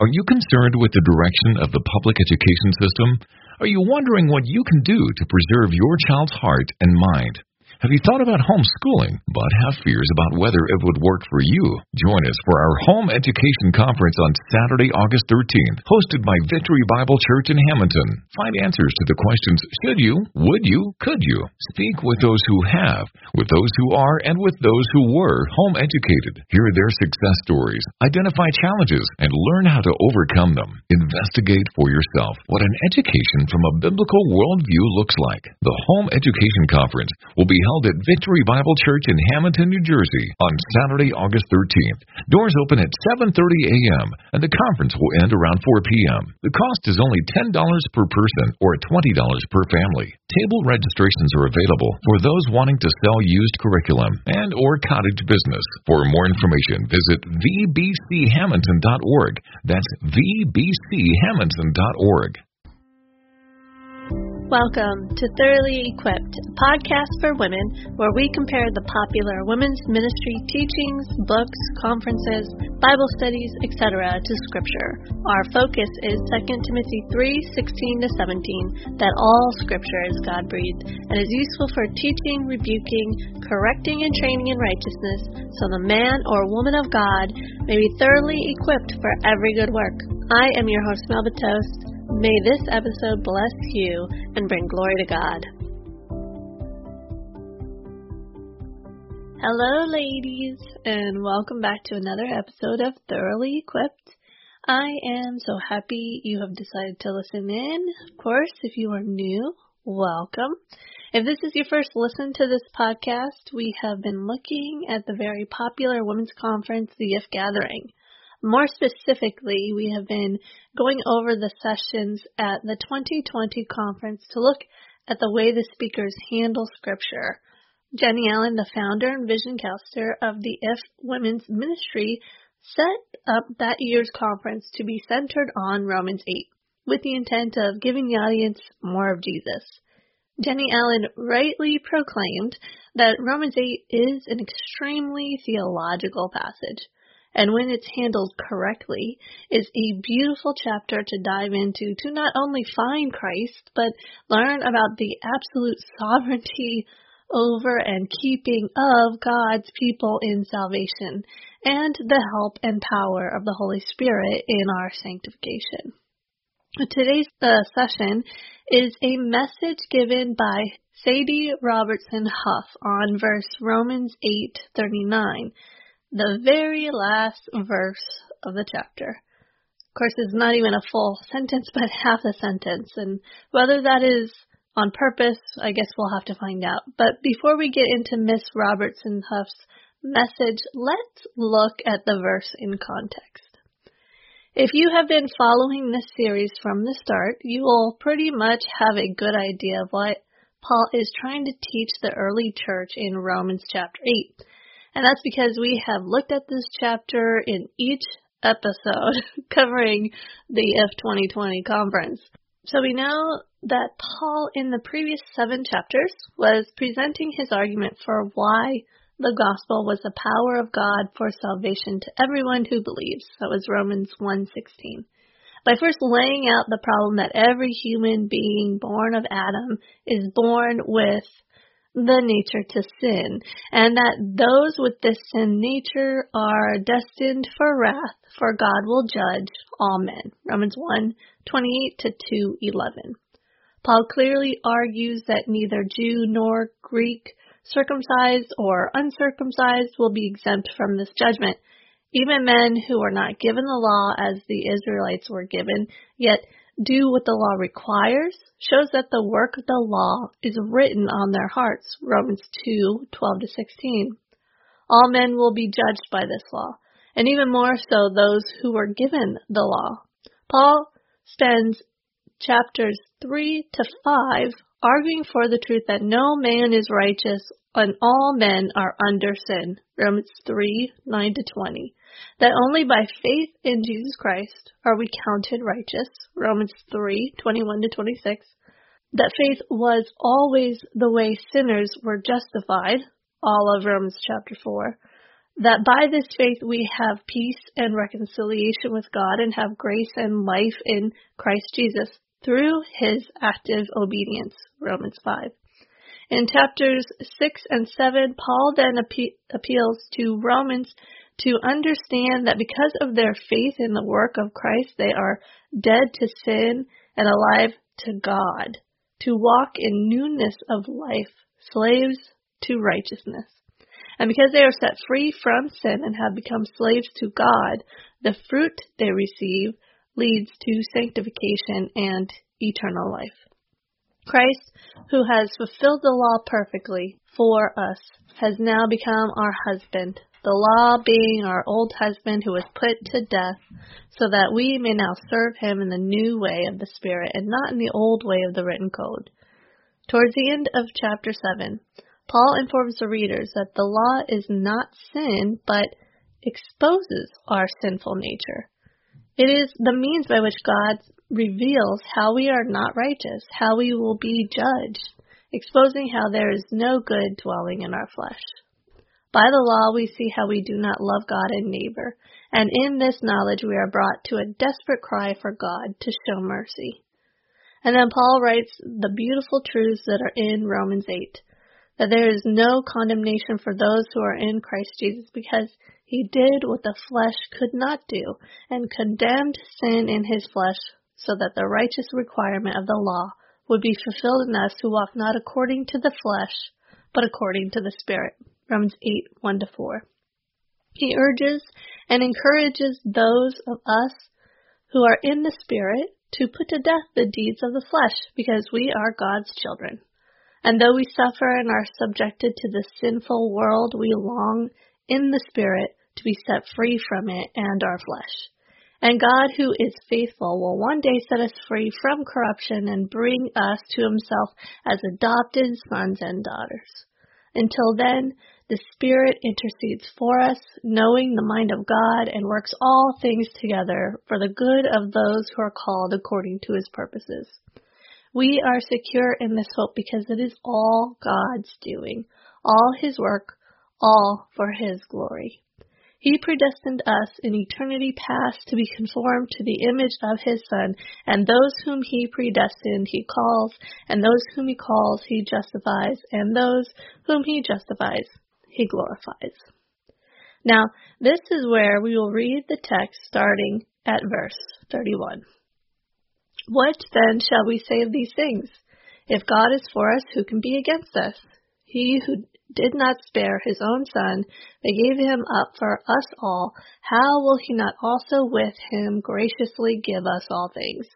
Are you concerned with the direction of the public education system? Are you wondering what you can do to preserve your child's heart and mind? Have you thought about homeschooling, but have fears about whether it would work for you? Join us for our Home Education Conference on Saturday, August 13th, hosted by Victory Bible Church in Hamilton. Find answers to the questions should you, would you, could you? Speak with those who have, with those who are, and with those who were home educated. Hear their success stories, identify challenges, and learn how to overcome them. Investigate for yourself what an education from a biblical worldview looks like. The Home Education Conference will be held at Victory Bible Church in Hamilton, New Jersey on Saturday, August 13th. Doors open at 7:30 a.m. and the conference will end around 4 p.m. The cost is only $10 per person or $20 per family. Table registrations are available for those wanting to sell used curriculum and or cottage business. For more information, visit vbchamilton.org. That's vbchamilton.org. Welcome to Thoroughly Equipped, a podcast for women where we compare the popular women's ministry teachings, books, conferences, Bible studies, etc. to Scripture. Our focus is 2 Timothy 3:16 to 17, that all Scripture is God-breathed and is useful for teaching, rebuking, correcting, and training in righteousness, so the man or woman of God may be thoroughly equipped for every good work. I am your host, Melba Toast. May this episode bless you and bring glory to God. Hello, ladies, and welcome back to another episode of Thoroughly Equipped. I am so happy you have decided to listen in. Of course, if you are new, welcome. If this is your first listen to this podcast, we have been looking at the very popular women's conference, the If Gathering. More specifically, we have been going over the sessions at the 2020 conference to look at the way the speakers handle scripture. Jennie Allen, the founder and vision caster of the If Women's Ministry, set up that year's conference to be centered on Romans 8 with the intent of giving the audience more of Jesus. Jennie Allen rightly proclaimed that Romans 8 is an extremely theological passage and when it's handled correctly, is a beautiful chapter to dive into to not only find Christ, but learn about the absolute sovereignty over and keeping of God's people in salvation and the help and power of the Holy Spirit in our sanctification. Today's uh, session is a message given by Sadie Robertson Huff on verse Romans 8:39 the very last verse of the chapter. Of course, it's not even a full sentence, but half a sentence. And whether that is on purpose, I guess we'll have to find out. But before we get into Miss Robertson Huff's message, let's look at the verse in context. If you have been following this series from the start, you will pretty much have a good idea of what Paul is trying to teach the early church in Romans chapter 8. And that's because we have looked at this chapter in each episode covering the IF 2020 conference. So we know that Paul in the previous seven chapters was presenting his argument for why the gospel was the power of God for salvation to everyone who believes. That was Romans 1:16. By first laying out the problem that every human being born of Adam is born with the nature to sin, and that those with this sin nature are destined for wrath, for God will judge all men. Romans 1 28 to 2 11. Paul clearly argues that neither Jew nor Greek, circumcised or uncircumcised, will be exempt from this judgment. Even men who are not given the law as the Israelites were given, yet do what the law requires shows that the work of the law is written on their hearts. Romans 2:12 to 16. All men will be judged by this law, and even more so those who were given the law. Paul spends chapters 3 to 5 arguing for the truth that no man is righteous and all men are under sin. Romans 3 9 to 20 that only by faith in Jesus Christ are we counted righteous, Romans 3:21 to 26, that faith was always the way sinners were justified, all of Romans chapter 4, that by this faith we have peace and reconciliation with God and have grace and life in Christ Jesus through his active obedience. Romans 5. In chapters 6 and 7, Paul then appe- appeals to Romans to understand that because of their faith in the work of Christ, they are dead to sin and alive to God, to walk in newness of life, slaves to righteousness. And because they are set free from sin and have become slaves to God, the fruit they receive leads to sanctification and eternal life. Christ, who has fulfilled the law perfectly for us, has now become our husband, the law being our old husband who was put to death, so that we may now serve him in the new way of the Spirit and not in the old way of the written code. Towards the end of chapter 7, Paul informs the readers that the law is not sin, but exposes our sinful nature. It is the means by which God reveals how we are not righteous, how we will be judged, exposing how there is no good dwelling in our flesh. By the law, we see how we do not love God and neighbor, and in this knowledge we are brought to a desperate cry for God to show mercy. And then Paul writes the beautiful truths that are in Romans 8 that there is no condemnation for those who are in Christ Jesus because he did what the flesh could not do and condemned sin in his flesh so that the righteous requirement of the law would be fulfilled in us who walk not according to the flesh but according to the Spirit. Romans 8 1 to 4. He urges and encourages those of us who are in the Spirit to put to death the deeds of the flesh because we are God's children. And though we suffer and are subjected to the sinful world, we long in the Spirit to be set free from it and our flesh. And God, who is faithful, will one day set us free from corruption and bring us to Himself as adopted sons and daughters. Until then, the Spirit intercedes for us, knowing the mind of God, and works all things together for the good of those who are called according to His purposes. We are secure in this hope because it is all God's doing, all His work, all for His glory. He predestined us in eternity past to be conformed to the image of His Son, and those whom He predestined He calls, and those whom He calls He justifies, and those whom He justifies He glorifies. Now, this is where we will read the text starting at verse 31. What then shall we say of these things? If God is for us, who can be against us? He who did not spare his own son, but gave him up for us all, how will he not also with him graciously give us all things?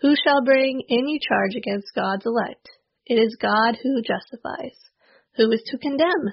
Who shall bring any charge against God's elect? It is God who justifies. Who is to condemn?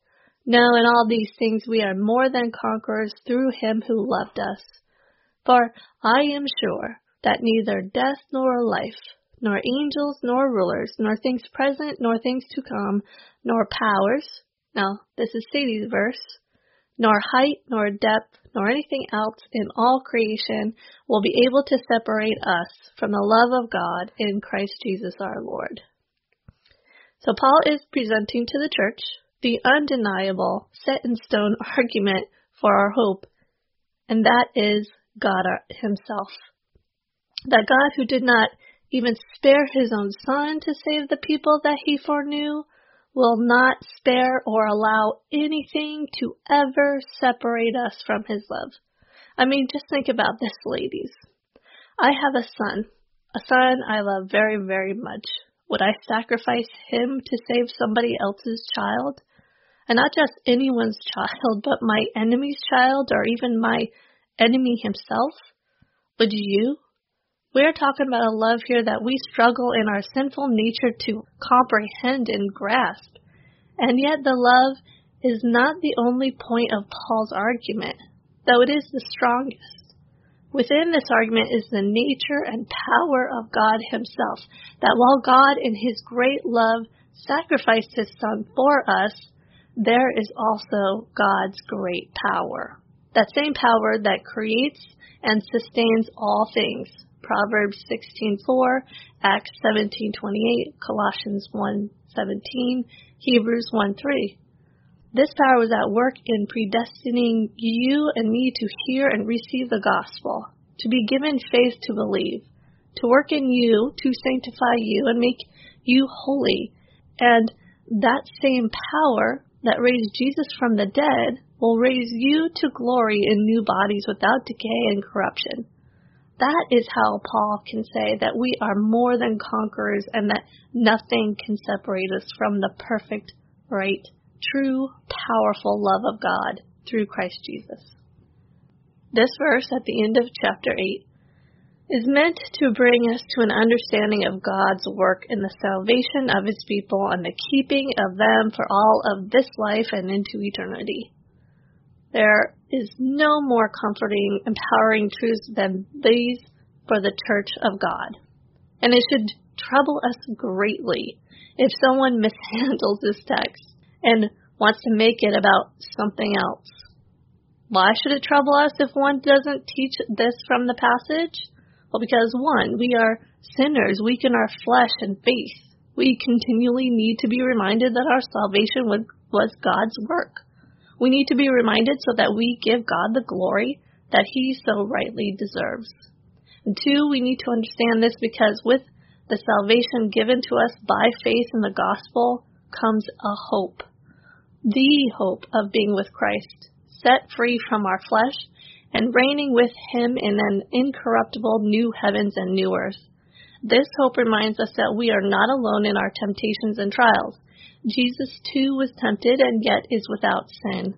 No, in all these things we are more than conquerors through him who loved us. For I am sure that neither death nor life, nor angels nor rulers, nor things present nor things to come, nor powers, now this is Sadie's verse, nor height nor depth nor anything else in all creation will be able to separate us from the love of God in Christ Jesus our Lord. So Paul is presenting to the church the undeniable, set in stone argument for our hope, and that is God Himself. That God, who did not even spare His own Son to save the people that He foreknew, will not spare or allow anything to ever separate us from His love. I mean, just think about this, ladies. I have a son, a son I love very, very much. Would I sacrifice him to save somebody else's child? And not just anyone's child, but my enemy's child or even my enemy himself? Would you? We're talking about a love here that we struggle in our sinful nature to comprehend and grasp. And yet the love is not the only point of Paul's argument, though it is the strongest. Within this argument is the nature and power of God Himself, that while God, in His great love, sacrificed His Son for us, there is also God's great power. That same power that creates and sustains all things. Proverbs 16:4, Acts 17:28, Colossians 1:17, Hebrews 1:3. This power was at work in predestining you and me to hear and receive the gospel, to be given faith to believe, to work in you, to sanctify you and make you holy. And that same power that raised Jesus from the dead will raise you to glory in new bodies without decay and corruption. That is how Paul can say that we are more than conquerors and that nothing can separate us from the perfect, right true, powerful love of God through Christ Jesus. This verse at the end of chapter 8 is meant to bring us to an understanding of God's work in the salvation of his people and the keeping of them for all of this life and into eternity. There is no more comforting, empowering truths than these for the church of God. And it should trouble us greatly if someone mishandles this text and wants to make it about something else. Why should it trouble us if one doesn't teach this from the passage? Well, because one, we are sinners, weak in our flesh and faith. We continually need to be reminded that our salvation was, was God's work. We need to be reminded so that we give God the glory that He so rightly deserves. And two, we need to understand this because with the salvation given to us by faith in the gospel comes a hope the hope of being with Christ, set free from our flesh, and reigning with Him in an incorruptible new heavens and new earth. This hope reminds us that we are not alone in our temptations and trials. Jesus too was tempted and yet is without sin.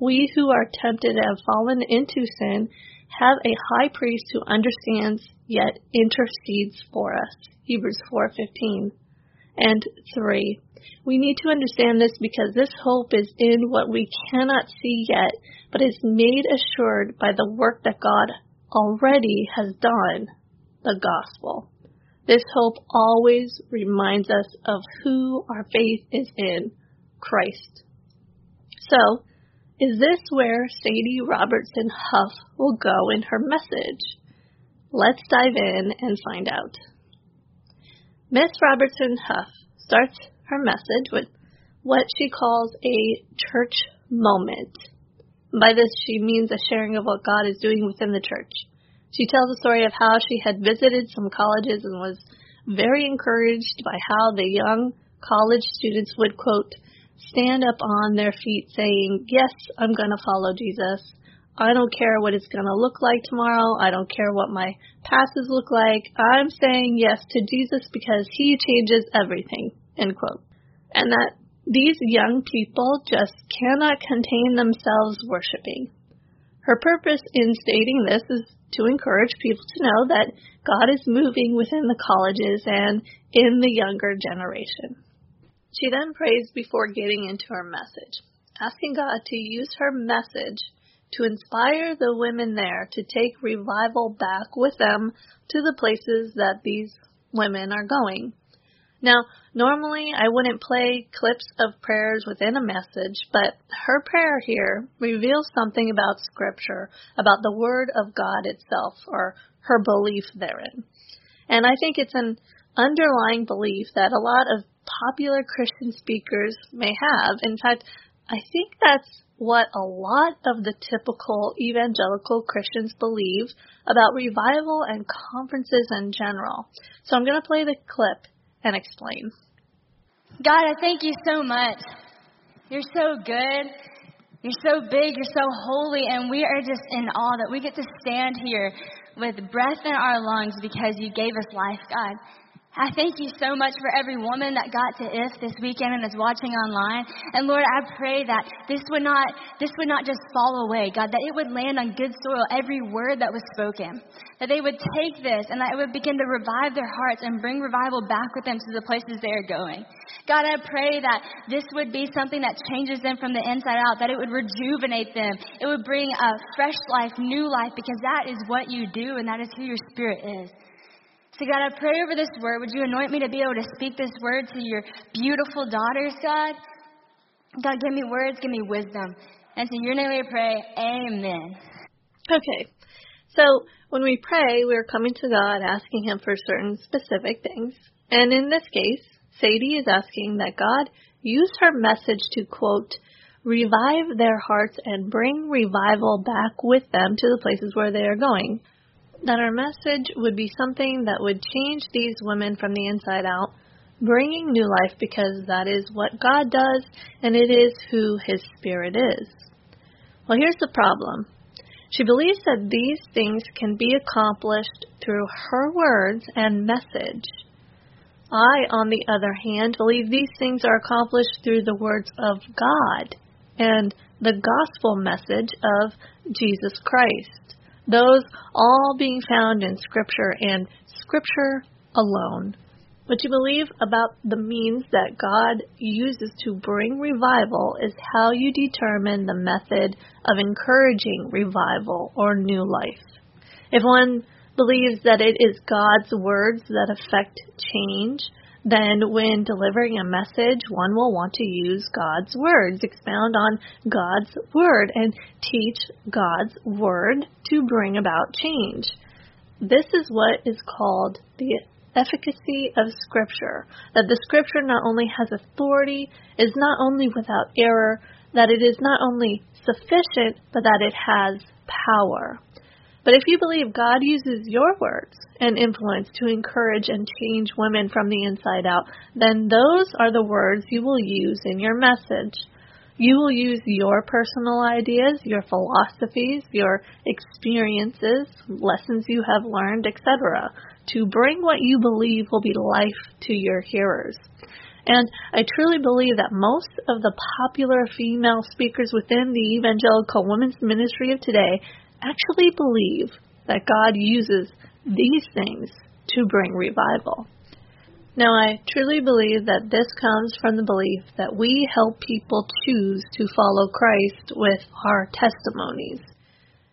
We who are tempted and have fallen into sin have a high priest who understands yet intercedes for us. Hebrews 4:15. And 3. We need to understand this because this hope is in what we cannot see yet, but is made assured by the work that God already has done, the gospel. This hope always reminds us of who our faith is in, Christ. So, is this where Sadie Robertson Huff will go in her message? Let's dive in and find out. Miss Robertson Huff starts her message with what she calls a church moment. By this, she means a sharing of what God is doing within the church. She tells a story of how she had visited some colleges and was very encouraged by how the young college students would, quote, stand up on their feet saying, Yes, I'm going to follow Jesus. I don't care what it's going to look like tomorrow. I don't care what my passes look like. I'm saying yes to Jesus because he changes everything end quote. And that these young people just cannot contain themselves worshiping. Her purpose in stating this is to encourage people to know that God is moving within the colleges and in the younger generation. She then prays before getting into her message, asking God to use her message to inspire the women there to take revival back with them to the places that these women are going. Now, normally I wouldn't play clips of prayers within a message, but her prayer here reveals something about Scripture, about the Word of God itself, or her belief therein. And I think it's an underlying belief that a lot of popular Christian speakers may have. In fact, I think that's what a lot of the typical evangelical Christians believe about revival and conferences in general. So I'm going to play the clip and explain. God, I thank you so much. You're so good. You're so big. You're so holy. And we are just in awe that we get to stand here with breath in our lungs because you gave us life, God. I thank you so much for every woman that got to IF this weekend and is watching online. And Lord, I pray that this would not, this would not just fall away, God, that it would land on good soil, every word that was spoken. That they would take this and that it would begin to revive their hearts and bring revival back with them to the places they are going. God, I pray that this would be something that changes them from the inside out, that it would rejuvenate them. It would bring a fresh life, new life, because that is what you do and that is who your spirit is. So, God, I pray over this word. Would you anoint me to be able to speak this word to your beautiful daughters, God? God, give me words, give me wisdom. And to your name we pray, Amen. Okay. So, when we pray, we're coming to God asking Him for certain specific things. And in this case, Sadie is asking that God use her message to, quote, revive their hearts and bring revival back with them to the places where they are going that our message would be something that would change these women from the inside out, bringing new life because that is what God does and it is who His Spirit is. Well, here's the problem. She believes that these things can be accomplished through her words and message. I, on the other hand, believe these things are accomplished through the words of God and the gospel message of Jesus Christ those all being found in Scripture and Scripture alone. What you believe about the means that God uses to bring revival is how you determine the method of encouraging revival or new life. If one believes that it is God's words that affect change, then when delivering a message, one will want to use God's words, expound on God's word, and teach God's word to bring about change. This is what is called the efficacy of Scripture. That the Scripture not only has authority, is not only without error, that it is not only sufficient, but that it has power. But if you believe God uses your words and influence to encourage and change women from the inside out, then those are the words you will use in your message. You will use your personal ideas, your philosophies, your experiences, lessons you have learned, etc., to bring what you believe will be life to your hearers. And I truly believe that most of the popular female speakers within the evangelical women's ministry of today actually believe that God uses these things to bring revival. Now, I truly believe that this comes from the belief that we help people choose to follow Christ with our testimonies.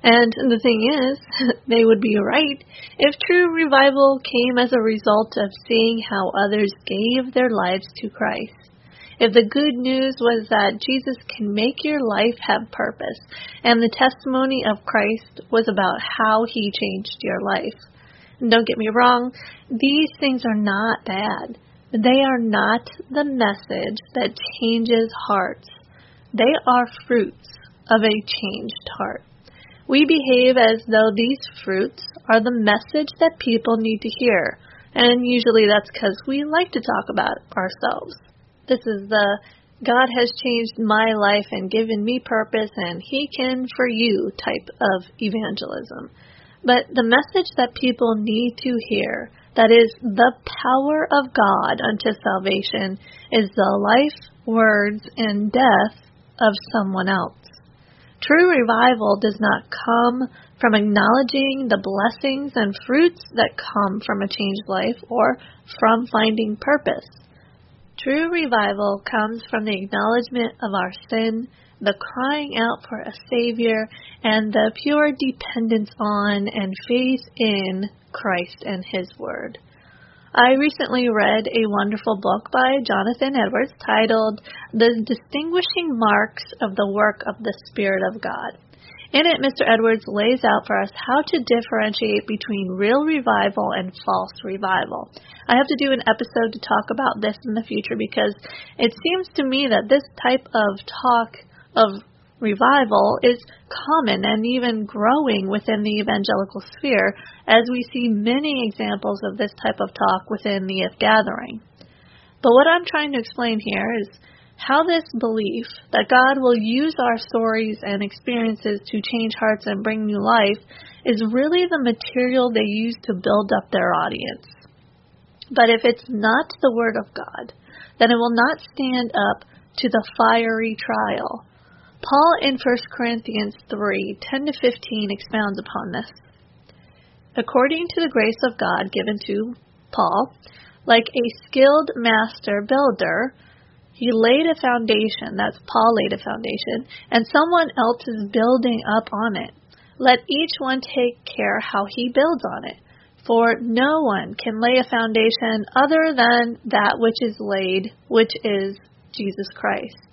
And the thing is, they would be right if true revival came as a result of seeing how others gave their lives to Christ. If the good news was that Jesus can make your life have purpose, and the testimony of Christ was about how he changed your life. Don't get me wrong, these things are not bad, they are not the message that changes hearts. They are fruits of a changed heart. We behave as though these fruits are the message that people need to hear, and usually that's because we like to talk about ourselves. This is the God has changed my life and given me purpose and He can for you type of evangelism. But the message that people need to hear, that is the power of God unto salvation, is the life, words, and death of someone else. True revival does not come from acknowledging the blessings and fruits that come from a changed life or from finding purpose. True revival comes from the acknowledgement of our sin, the crying out for a Savior, and the pure dependence on and faith in Christ and His Word. I recently read a wonderful book by Jonathan Edwards titled The Distinguishing Marks of the Work of the Spirit of God. In it, Mr. Edwards lays out for us how to differentiate between real revival and false revival. I have to do an episode to talk about this in the future because it seems to me that this type of talk of revival is common and even growing within the evangelical sphere as we see many examples of this type of talk within the IF gathering. But what I'm trying to explain here is how this belief that God will use our stories and experiences to change hearts and bring new life is really the material they use to build up their audience. But if it's not the Word of God, then it will not stand up to the fiery trial. Paul in 1 Corinthians 3 10 to 15 expounds upon this. According to the grace of God given to Paul, like a skilled master builder, he laid a foundation, that's Paul laid a foundation, and someone else is building up on it. Let each one take care how he builds on it. For no one can lay a foundation other than that which is laid, which is Jesus Christ.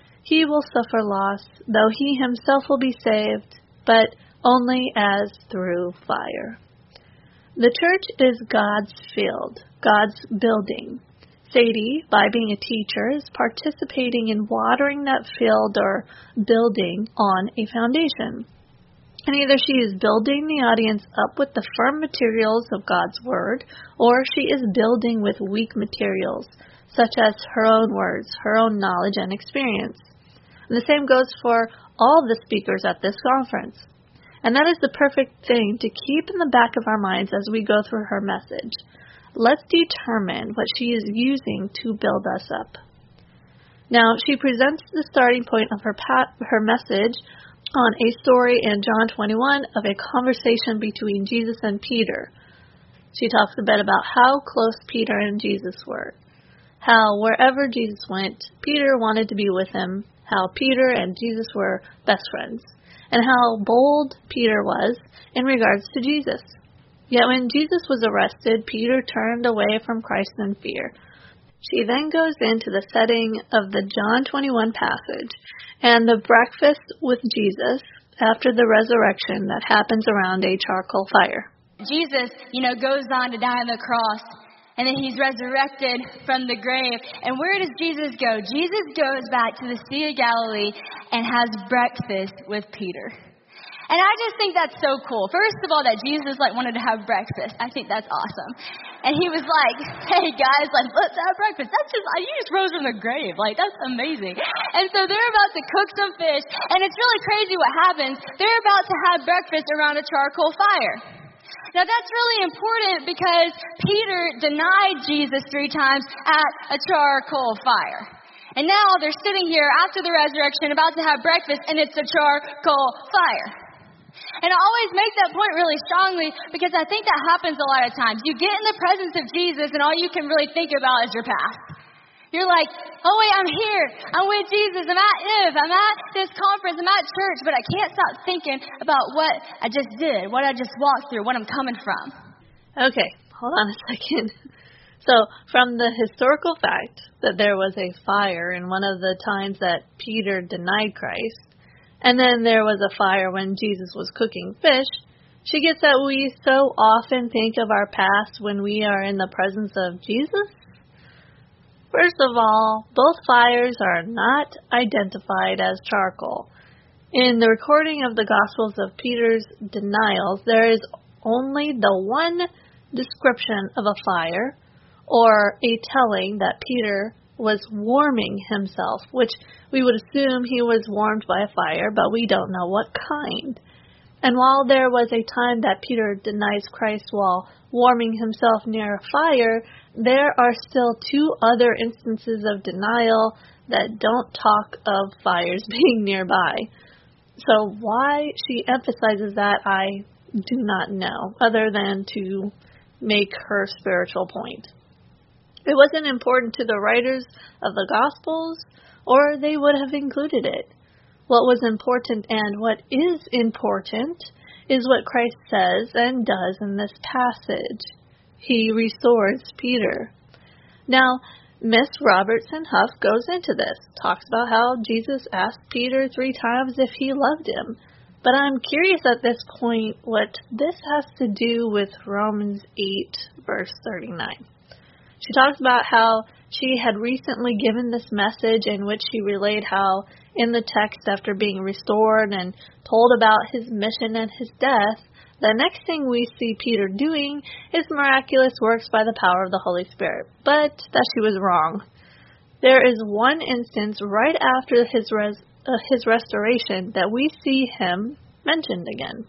he will suffer loss, though he himself will be saved, but only as through fire. The church is God's field, God's building. Sadie, by being a teacher, is participating in watering that field or building on a foundation. And either she is building the audience up with the firm materials of God's Word, or she is building with weak materials, such as her own words, her own knowledge and experience. And the same goes for all the speakers at this conference. And that is the perfect thing to keep in the back of our minds as we go through her message. Let's determine what she is using to build us up. Now, she presents the starting point of her, pa- her message on a story in John 21 of a conversation between Jesus and Peter. She talks a bit about how close Peter and Jesus were, how wherever Jesus went, Peter wanted to be with him, how Peter and Jesus were best friends, and how bold Peter was in regards to Jesus. Yet when Jesus was arrested, Peter turned away from Christ in fear. She then goes into the setting of the John 21 passage and the breakfast with Jesus after the resurrection that happens around a charcoal fire. Jesus, you know, goes on to die on the cross and then he's resurrected from the grave. And where does Jesus go? Jesus goes back to the Sea of Galilee and has breakfast with Peter. And I just think that's so cool. First of all, that Jesus like wanted to have breakfast. I think that's awesome. And he was like, "Hey guys, like let's have breakfast." That's just you just rose from the grave. Like that's amazing. And so they're about to cook some fish, and it's really crazy what happens. They're about to have breakfast around a charcoal fire. Now that's really important because Peter denied Jesus three times at a charcoal fire. And now they're sitting here after the resurrection about to have breakfast and it's a charcoal fire. And I always make that point really strongly because I think that happens a lot of times. You get in the presence of Jesus and all you can really think about is your past. You're like, oh wait, I'm here. I'm with Jesus. I'm at IF. I'm at this conference. I'm at church, but I can't stop thinking about what I just did, what I just walked through, what I'm coming from. Okay, hold on a second. So, from the historical fact that there was a fire in one of the times that Peter denied Christ, and then there was a fire when Jesus was cooking fish. She gets that we so often think of our past when we are in the presence of Jesus. First of all, both fires are not identified as charcoal. In the recording of the Gospels of Peter's denials, there is only the one description of a fire or a telling that Peter was warming himself, which we would assume he was warmed by a fire, but we don't know what kind. And while there was a time that Peter denies Christ while warming himself near a fire, there are still two other instances of denial that don't talk of fires being nearby. So, why she emphasizes that, I do not know, other than to make her spiritual point. It wasn't important to the writers of the Gospels, or they would have included it. What was important and what is important is what Christ says and does in this passage. He restores Peter. Now, Miss Robertson Huff goes into this, talks about how Jesus asked Peter three times if he loved him. But I'm curious at this point what this has to do with Romans 8, verse 39. She talks about how She had recently given this message in which she relayed how, in the text, after being restored and told about his mission and his death, the next thing we see Peter doing is miraculous works by the power of the Holy Spirit, but that she was wrong. There is one instance right after his res- uh, his restoration that we see him mentioned again.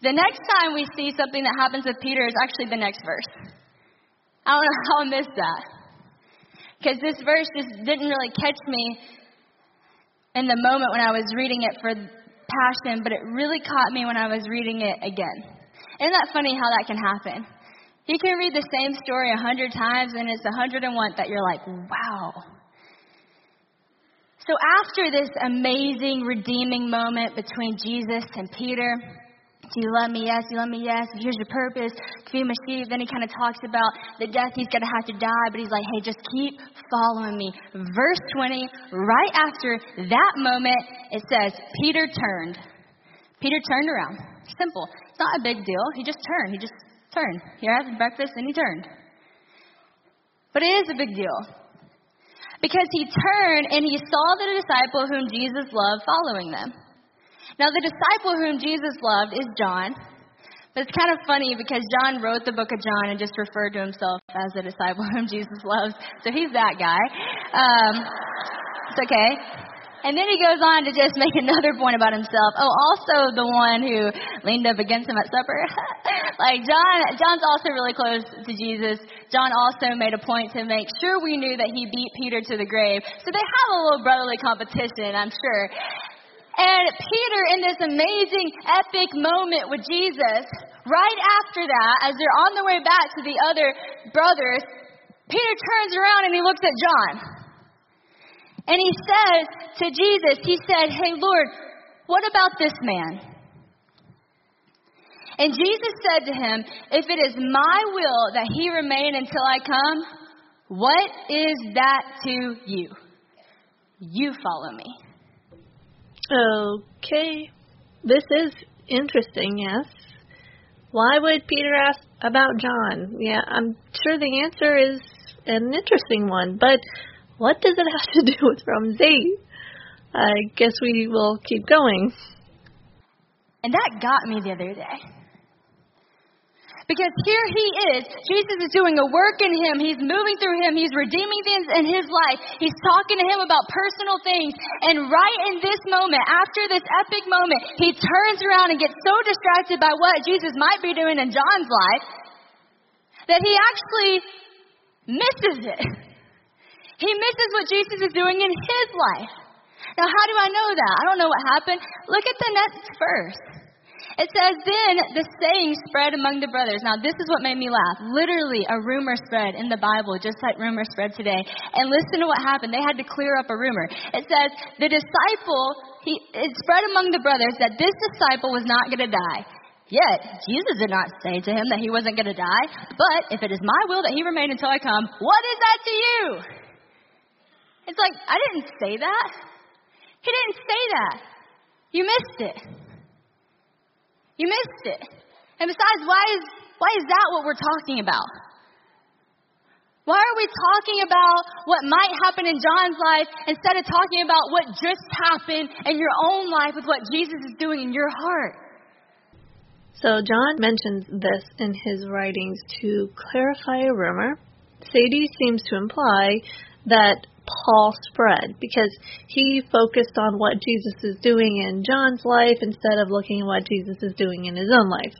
The next time we see something that happens with Peter is actually the next verse. I don't know how I missed that. Because this verse just didn't really catch me in the moment when I was reading it for passion, but it really caught me when I was reading it again. Isn't that funny how that can happen? You can read the same story a hundred times, and it's a hundred and one that you're like, wow. So after this amazing redeeming moment between Jesus and Peter, do you love me? Yes. You love me? Yes. Here's your purpose. Sheep. Then he kind of talks about the death he's going to have to die, but he's like, hey, just keep following me. Verse 20, right after that moment, it says, Peter turned. Peter turned around. Simple. It's not a big deal. He just turned. He just turned. He had breakfast and he turned. But it is a big deal. Because he turned and he saw the disciple whom Jesus loved following them. Now, the disciple whom Jesus loved is John. It's kind of funny because John wrote the book of John and just referred to himself as the disciple whom Jesus loves. So he's that guy. Um, it's okay. And then he goes on to just make another point about himself. Oh, also the one who leaned up against him at supper. like John, John's also really close to Jesus. John also made a point to make sure we knew that he beat Peter to the grave. So they have a little brotherly competition, I'm sure. And Peter, in this amazing, epic moment with Jesus, right after that, as they're on their way back to the other brothers, Peter turns around and he looks at John. And he says to Jesus, he said, Hey, Lord, what about this man? And Jesus said to him, If it is my will that he remain until I come, what is that to you? You follow me. Okay. This is interesting, yes. Why would Peter ask about John? Yeah, I'm sure the answer is an interesting one, but what does it have to do with Romans 8? I guess we will keep going. And that got me the other day. Because here he is. Jesus is doing a work in him. He's moving through him. He's redeeming things in his life. He's talking to him about personal things. And right in this moment, after this epic moment, he turns around and gets so distracted by what Jesus might be doing in John's life that he actually misses it. He misses what Jesus is doing in his life. Now, how do I know that? I don't know what happened. Look at the next verse. It says, Then the saying spread among the brothers. Now, this is what made me laugh. Literally, a rumor spread in the Bible, just like rumor spread today. And listen to what happened. They had to clear up a rumor. It says, The disciple, he, it spread among the brothers that this disciple was not going to die. Yet, Jesus did not say to him that he wasn't going to die. But if it is my will that he remain until I come, what is that to you? It's like, I didn't say that. He didn't say that. You missed it. You missed it. And besides, why is, why is that what we're talking about? Why are we talking about what might happen in John's life instead of talking about what just happened in your own life with what Jesus is doing in your heart? So, John mentions this in his writings to clarify a rumor. Sadie seems to imply that Paul spread because he focused on what Jesus is doing in John's life instead of looking at what Jesus is doing in his own life.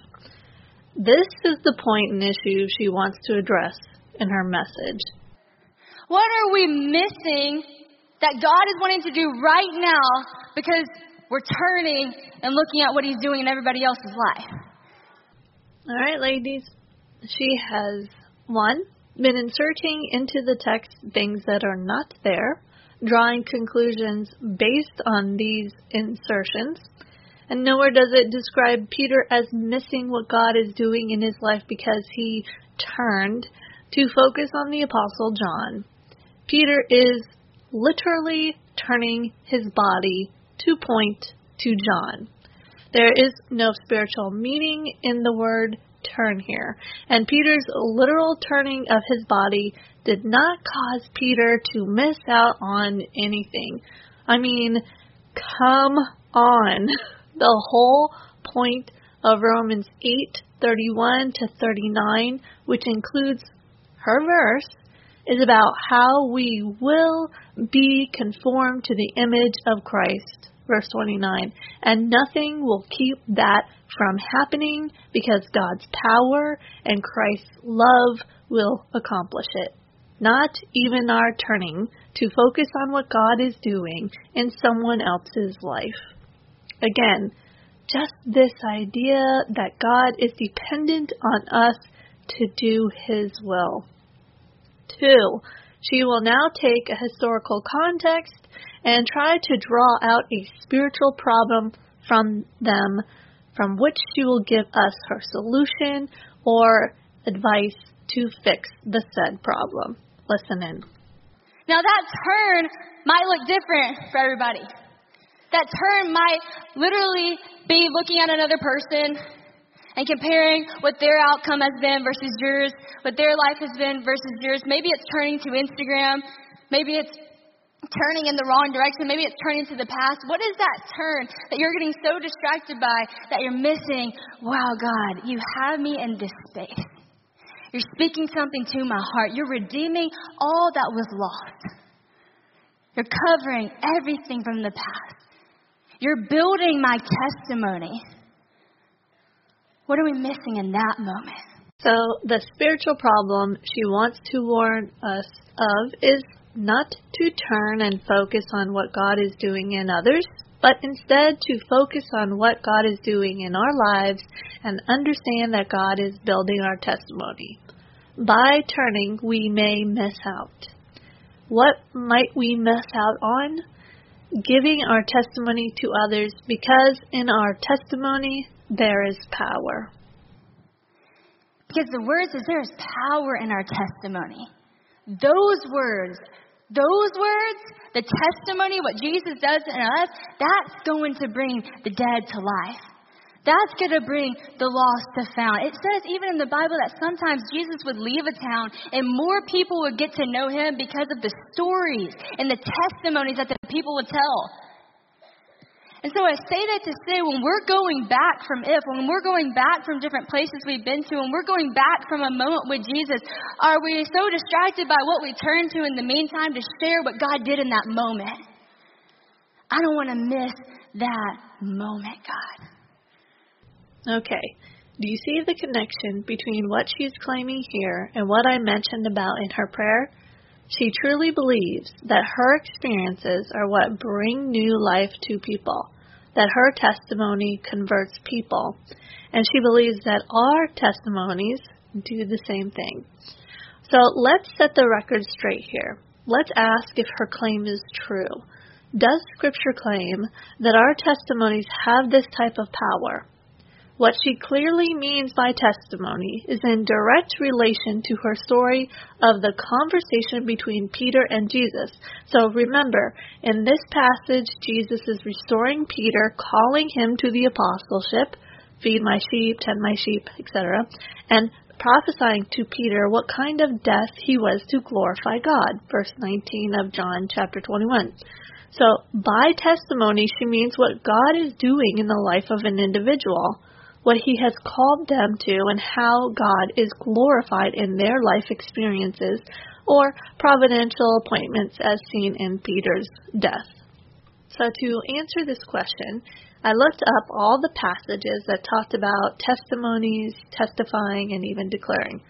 This is the point and issue she wants to address in her message. What are we missing that God is wanting to do right now because we're turning and looking at what he's doing in everybody else's life? All right, ladies. She has one been inserting into the text things that are not there, drawing conclusions based on these insertions. And nowhere does it describe Peter as missing what God is doing in his life because he turned to focus on the Apostle John. Peter is literally turning his body to point to John. There is no spiritual meaning in the word turn here. And Peter's literal turning of his body did not cause Peter to miss out on anything. I mean, come on. The whole point of Romans 8:31 to 39, which includes her verse, is about how we will be conformed to the image of Christ. Verse 29. And nothing will keep that from happening because God's power and Christ's love will accomplish it. Not even our turning to focus on what God is doing in someone else's life. Again, just this idea that God is dependent on us to do His will. Two, she will now take a historical context and try to draw out a spiritual problem from them, from which she will give us her solution or advice to fix the said problem. Listen in. Now, that turn might look different for everybody. That turn might literally be looking at another person and comparing what their outcome has been versus yours, what their life has been versus yours. Maybe it's turning to Instagram. Maybe it's turning in the wrong direction. Maybe it's turning to the past. What is that turn that you're getting so distracted by that you're missing? Wow, God, you have me in this space. You're speaking something to my heart. You're redeeming all that was lost. You're covering everything from the past. You're building my testimony. What are we missing in that moment? So, the spiritual problem she wants to warn us of is not to turn and focus on what God is doing in others, but instead to focus on what God is doing in our lives and understand that God is building our testimony. By turning, we may miss out. What might we miss out on? giving our testimony to others because in our testimony there is power. Because the word says there is power in our testimony. Those words, those words, the testimony, what Jesus does in us, that's going to bring the dead to life. That's going to bring the lost to found. It says even in the Bible that sometimes Jesus would leave a town and more people would get to know him because of the stories and the testimonies that the people would tell. And so I say that to say when we're going back from if, when we're going back from different places we've been to, when we're going back from a moment with Jesus, are we so distracted by what we turn to in the meantime to share what God did in that moment? I don't want to miss that moment, God. Okay. Do you see the connection between what she's claiming here and what I mentioned about in her prayer? She truly believes that her experiences are what bring new life to people, that her testimony converts people, and she believes that our testimonies do the same thing. So let's set the record straight here. Let's ask if her claim is true. Does Scripture claim that our testimonies have this type of power? What she clearly means by testimony is in direct relation to her story of the conversation between Peter and Jesus. So remember, in this passage, Jesus is restoring Peter, calling him to the apostleship, feed my sheep, tend my sheep, etc., and prophesying to Peter what kind of death he was to glorify God. Verse 19 of John chapter 21. So, by testimony, she means what God is doing in the life of an individual what He has called them to, and how God is glorified in their life experiences or providential appointments as seen in Peter's death. So, to answer this question, I looked up all the passages that talked about testimonies, testifying, and even declaring.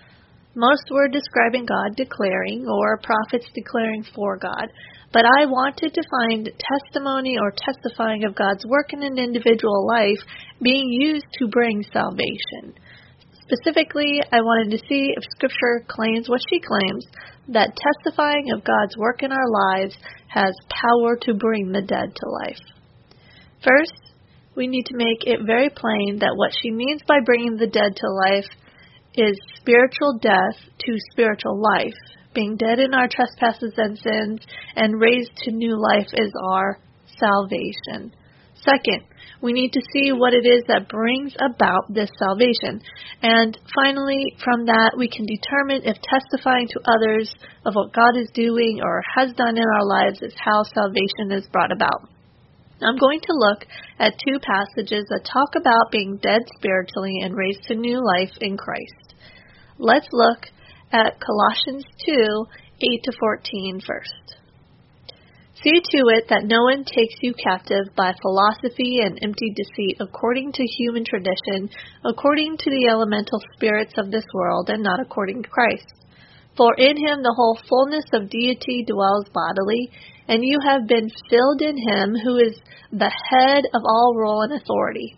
Most were describing God declaring or prophets declaring for God, but I wanted to find testimony or testifying of God's work in an individual life being used to bring salvation. Specifically, I wanted to see if Scripture claims what she claims that testifying of God's work in our lives has power to bring the dead to life. First, we need to make it very plain that what she means by bringing the dead to life is spiritual death to spiritual life, being dead in our trespasses and sins and raised to new life is our salvation. Second, we need to see what it is that brings about this salvation. And finally, from that, we can determine if testifying to others of what God is doing or has done in our lives is how salvation is brought about. I'm going to look at two passages that talk about being dead spiritually and raised to new life in Christ. Let's look at Colossians 2 8 to 14 first. See to it that no one takes you captive by philosophy and empty deceit according to human tradition, according to the elemental spirits of this world, and not according to Christ. For in him the whole fullness of deity dwells bodily, and you have been filled in him who is the head of all rule and authority.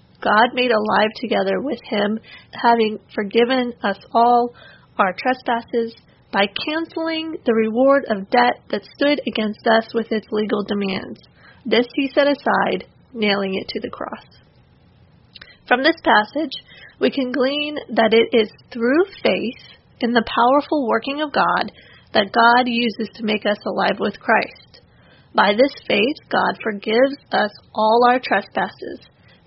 God made alive together with him, having forgiven us all our trespasses by canceling the reward of debt that stood against us with its legal demands this he set aside, nailing it to the cross. From this passage, we can glean that it is through faith in the powerful working of God that God uses to make us alive with Christ. By this faith, God forgives us all our trespasses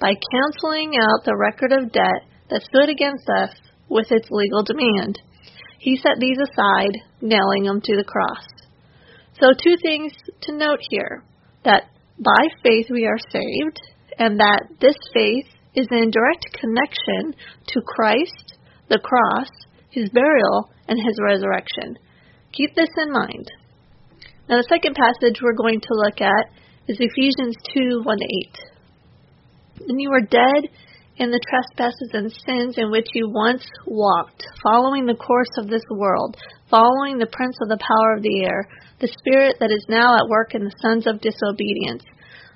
by canceling out the record of debt that stood against us with its legal demand. He set these aside, nailing them to the cross. So, two things to note here that by faith we are saved, and that this faith is in direct connection to Christ, the cross, his burial, and his resurrection. Keep this in mind. Now, the second passage we're going to look at is Ephesians 2 1 8. And you were dead in the trespasses and sins in which you once walked, following the course of this world, following the prince of the power of the air, the spirit that is now at work in the sons of disobedience,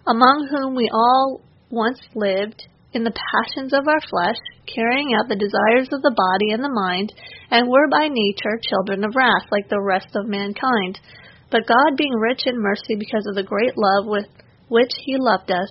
among whom we all once lived in the passions of our flesh, carrying out the desires of the body and the mind, and were by nature children of wrath, like the rest of mankind. But God, being rich in mercy because of the great love with which He loved us,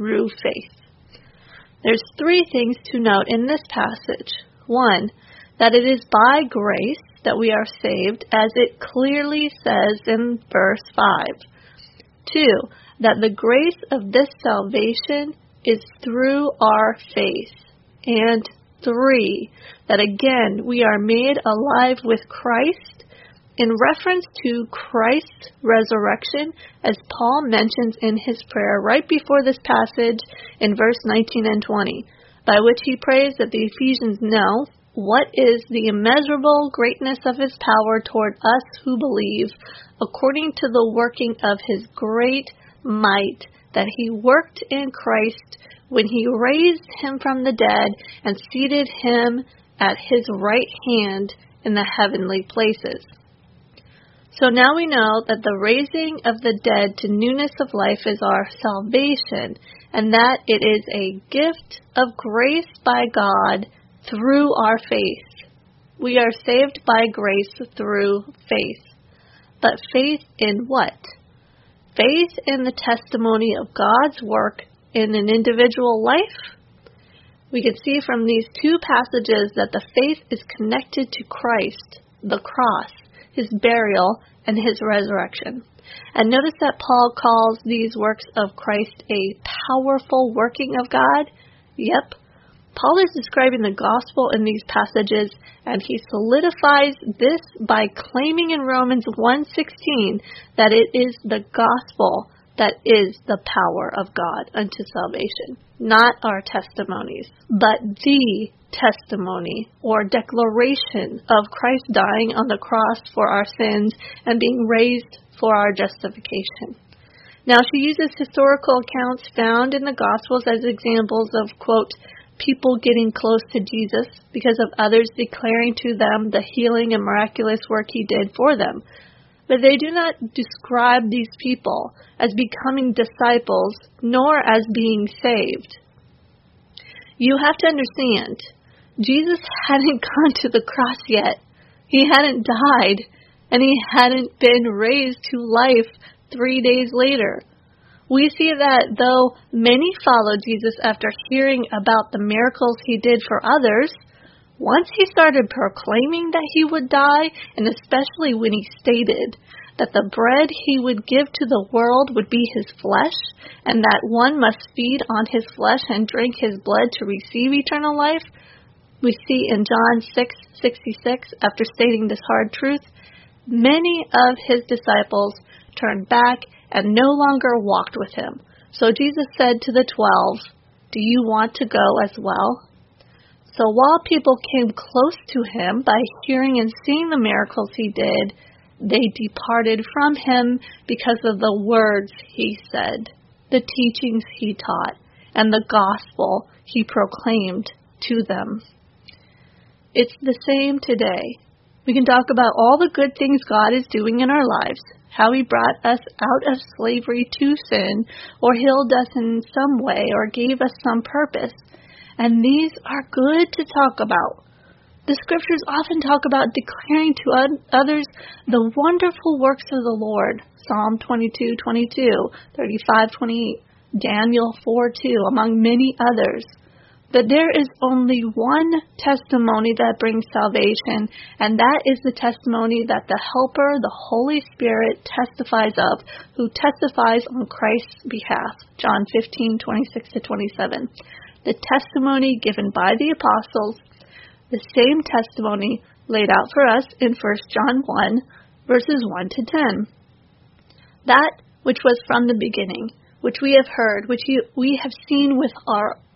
through faith. There's three things to note in this passage. One, that it is by grace that we are saved, as it clearly says in verse 5. Two, that the grace of this salvation is through our faith. And three, that again we are made alive with Christ in reference to Christ's resurrection, as Paul mentions in his prayer right before this passage in verse 19 and 20, by which he prays that the Ephesians know what is the immeasurable greatness of his power toward us who believe, according to the working of his great might that he worked in Christ when he raised him from the dead and seated him at his right hand in the heavenly places. So now we know that the raising of the dead to newness of life is our salvation, and that it is a gift of grace by God through our faith. We are saved by grace through faith. But faith in what? Faith in the testimony of God's work in an individual life? We can see from these two passages that the faith is connected to Christ, the cross, his burial, and his resurrection. And notice that Paul calls these works of Christ a powerful working of God. Yep, Paul is describing the gospel in these passages, and he solidifies this by claiming in Romans 1:16 that it is the gospel that is the power of God unto salvation. Not our testimonies, but the testimony or declaration of Christ dying on the cross for our sins and being raised for our justification. Now, she uses historical accounts found in the Gospels as examples of, quote, people getting close to Jesus because of others declaring to them the healing and miraculous work he did for them. But they do not describe these people as becoming disciples nor as being saved. You have to understand, Jesus hadn't gone to the cross yet. He hadn't died, and he hadn't been raised to life three days later we see that though many followed Jesus after hearing about the miracles he did for others, once he started proclaiming that he would die, and especially when he stated that the bread he would give to the world would be his flesh, and that one must feed on his flesh and drink his blood to receive eternal life, we see in John 6:66 after stating this hard truth, many of his disciples turned back and no longer walked with him. So Jesus said to the twelve, Do you want to go as well? So while people came close to him by hearing and seeing the miracles he did, they departed from him because of the words he said, the teachings he taught, and the gospel he proclaimed to them. It's the same today. We can talk about all the good things God is doing in our lives, how he brought us out of slavery to sin, or healed us in some way, or gave us some purpose. And these are good to talk about. The scriptures often talk about declaring to others the wonderful works of the Lord. Psalm 22, 22, 35, 28, Daniel 4, 2, among many others that there is only one testimony that brings salvation, and that is the testimony that the Helper, the Holy Spirit, testifies of, who testifies on Christ's behalf. John 15, 26 to 27. The testimony given by the apostles, the same testimony laid out for us in 1 John 1, verses 1 to 10. That which was from the beginning, which we have heard, which we have seen with our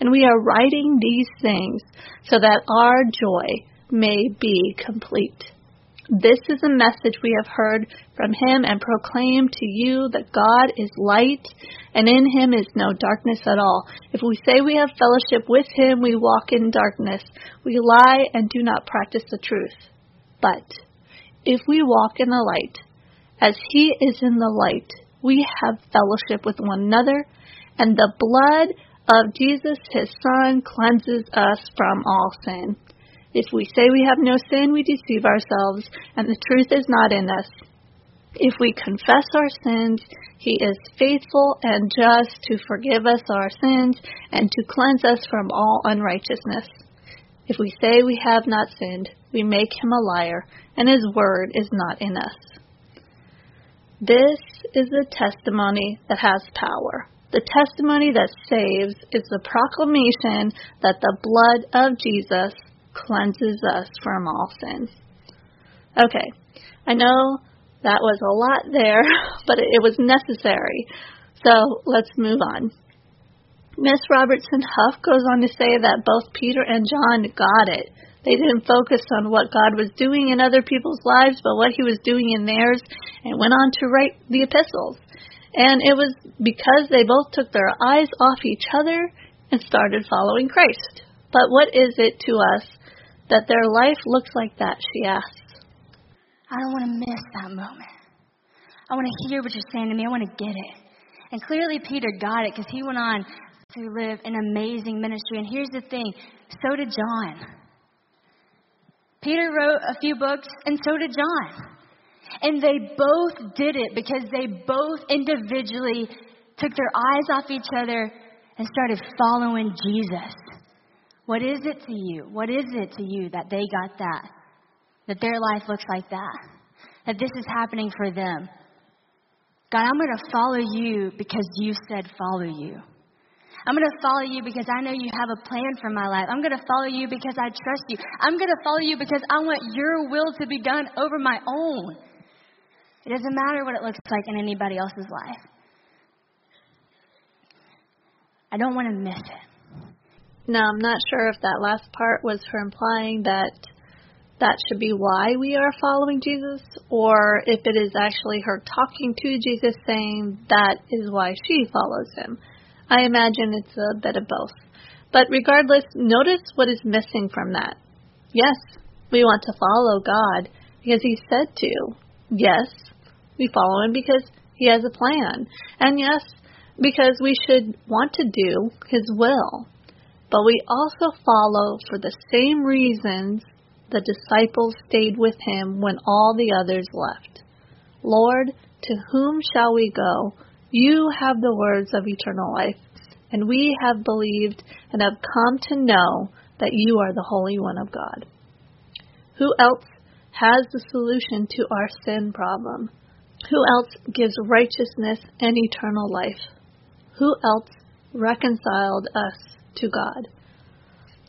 And we are writing these things so that our joy may be complete. This is a message we have heard from him and proclaim to you that God is light and in him is no darkness at all. If we say we have fellowship with him, we walk in darkness. We lie and do not practice the truth. But if we walk in the light, as he is in the light, we have fellowship with one another, and the blood of Jesus, his Son, cleanses us from all sin. If we say we have no sin, we deceive ourselves, and the truth is not in us. If we confess our sins, he is faithful and just to forgive us our sins and to cleanse us from all unrighteousness. If we say we have not sinned, we make him a liar, and his word is not in us. This is the testimony that has power. The testimony that saves is the proclamation that the blood of Jesus cleanses us from all sin. Okay, I know that was a lot there, but it was necessary. So let's move on. Miss Robertson Huff goes on to say that both Peter and John got it. They didn't focus on what God was doing in other people's lives, but what He was doing in theirs, and went on to write the epistles. And it was because they both took their eyes off each other and started following Christ. But what is it to us that their life looks like that, she asks. I don't want to miss that moment. I want to hear what you're saying to me. I want to get it. And clearly, Peter got it because he went on to live an amazing ministry. And here's the thing so did John. Peter wrote a few books, and so did John. And they both did it because they both individually took their eyes off each other and started following Jesus. What is it to you? What is it to you that they got that? That their life looks like that? That this is happening for them? God, I'm going to follow you because you said follow you. I'm going to follow you because I know you have a plan for my life. I'm going to follow you because I trust you. I'm going to follow you because I want your will to be done over my own. It doesn't matter what it looks like in anybody else's life. I don't want to miss it. Now, I'm not sure if that last part was her implying that that should be why we are following Jesus, or if it is actually her talking to Jesus saying that is why she follows him. I imagine it's a bit of both. But regardless, notice what is missing from that. Yes, we want to follow God because He said to. Yes, we follow Him because He has a plan. And yes, because we should want to do His will. But we also follow for the same reasons the disciples stayed with Him when all the others left. Lord, to whom shall we go? You have the words of eternal life, and we have believed and have come to know that you are the Holy One of God. Who else has the solution to our sin problem? Who else gives righteousness and eternal life? Who else reconciled us to God?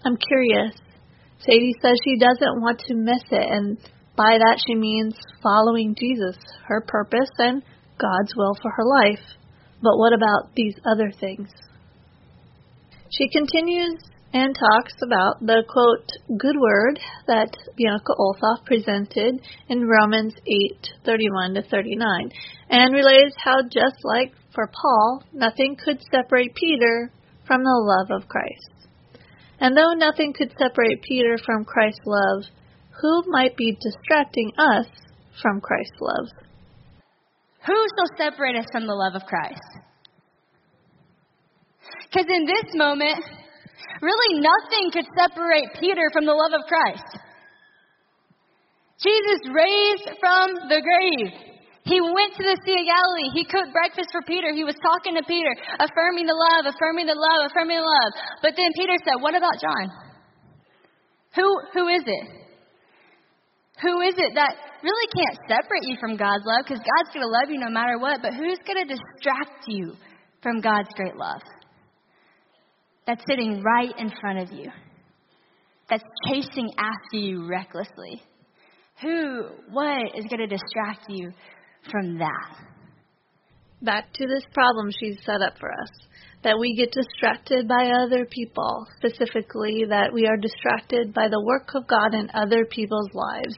I'm curious. Sadie says she doesn't want to miss it, and by that she means following Jesus, her purpose, and God's will for her life. But what about these other things? She continues and talks about the quote good word that Bianca Olthoff presented in Romans 8:31 to 39 and relates how just like for Paul nothing could separate Peter from the love of Christ. And though nothing could separate Peter from Christ's love, who might be distracting us from Christ's love? Who shall separate us from the love of Christ? Because in this moment, really nothing could separate Peter from the love of Christ. Jesus raised from the grave. He went to the Sea of Galilee. He cooked breakfast for Peter. He was talking to Peter, affirming the love, affirming the love, affirming the love. But then Peter said, What about John? Who, who is it? Who is it that really can't separate you from God's love? Because God's going to love you no matter what. But who's going to distract you from God's great love? That's sitting right in front of you, that's chasing after you recklessly? Who, what is going to distract you from that? Back to this problem she's set up for us that we get distracted by other people, specifically that we are distracted by the work of God in other people's lives.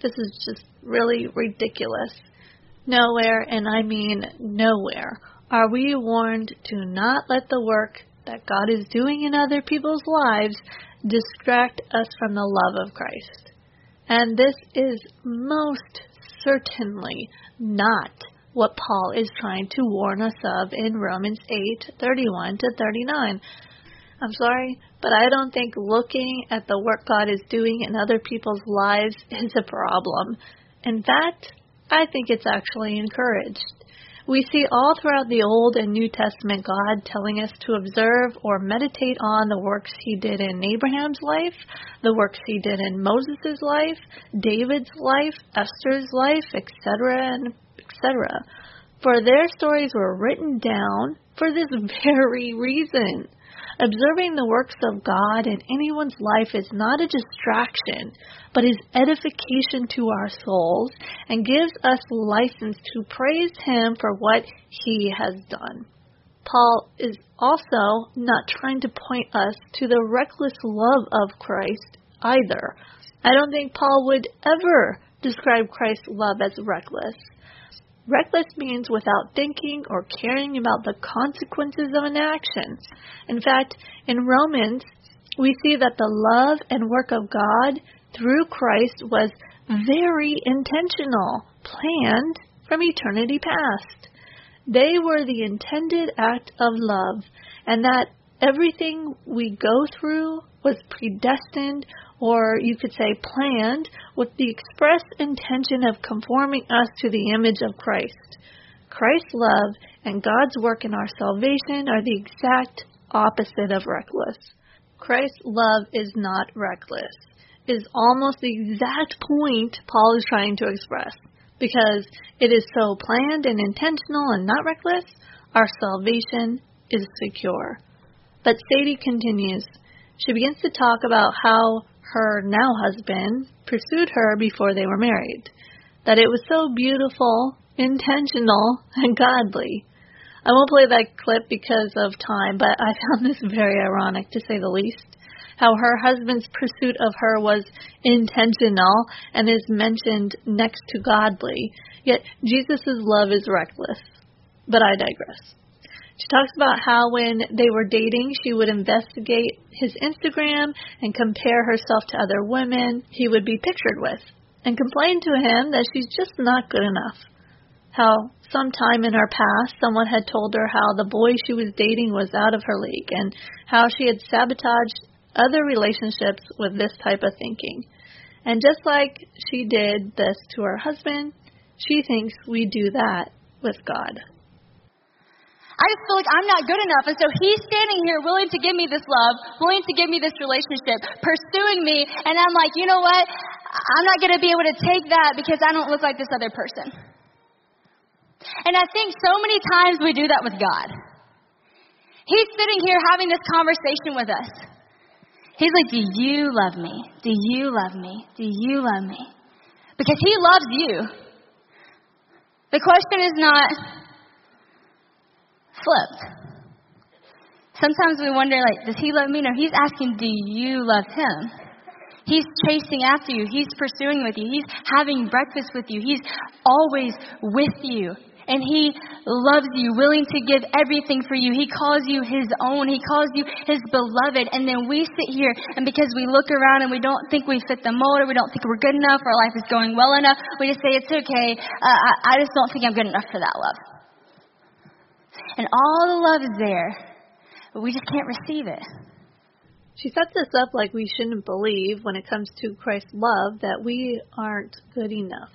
This is just really ridiculous. Nowhere, and I mean nowhere, are we warned to not let the work that God is doing in other people's lives distract us from the love of Christ. And this is most certainly not what Paul is trying to warn us of in Romans 8:31 to 39. I'm sorry, but I don't think looking at the work God is doing in other people's lives is a problem. In fact, I think it's actually encouraged. We see all throughout the Old and New Testament God telling us to observe or meditate on the works he did in Abraham's life, the works he did in Moses' life, David's life, Esther's life, etc., and etc. For their stories were written down for this very reason. Observing the works of God in anyone's life is not a distraction, but is edification to our souls and gives us license to praise Him for what He has done. Paul is also not trying to point us to the reckless love of Christ either. I don't think Paul would ever describe Christ's love as reckless. Reckless means without thinking or caring about the consequences of an action. In fact, in Romans, we see that the love and work of God through Christ was very intentional, planned from eternity past. They were the intended act of love, and that everything we go through was predestined or you could say planned, with the express intention of conforming us to the image of Christ. Christ's love and God's work in our salvation are the exact opposite of reckless. Christ's love is not reckless. Is almost the exact point Paul is trying to express. Because it is so planned and intentional and not reckless, our salvation is secure. But Sadie continues. She begins to talk about how her now husband pursued her before they were married. That it was so beautiful, intentional, and godly. I won't play that clip because of time, but I found this very ironic to say the least. How her husband's pursuit of her was intentional and is mentioned next to godly, yet Jesus' love is reckless. But I digress. She talks about how when they were dating, she would investigate his Instagram and compare herself to other women he would be pictured with, and complain to him that she's just not good enough. How sometime in her past someone had told her how the boy she was dating was out of her league, and how she had sabotaged other relationships with this type of thinking. And just like she did this to her husband, she thinks we do that with God. I just feel like I'm not good enough. And so he's standing here willing to give me this love, willing to give me this relationship, pursuing me. And I'm like, you know what? I'm not going to be able to take that because I don't look like this other person. And I think so many times we do that with God. He's sitting here having this conversation with us. He's like, Do you love me? Do you love me? Do you love me? Because he loves you. The question is not, flipped. Sometimes we wonder, like, does he love me? No, he's asking, do you love him? He's chasing after you. He's pursuing with you. He's having breakfast with you. He's always with you. And he loves you, willing to give everything for you. He calls you his own. He calls you his beloved. And then we sit here, and because we look around and we don't think we fit the mold, or we don't think we're good enough, or life is going well enough, we just say, it's okay. Uh, I, I just don't think I'm good enough for that love. And all the love is there, but we just can't receive it. She sets us up like we shouldn't believe when it comes to Christ's love that we aren't good enough.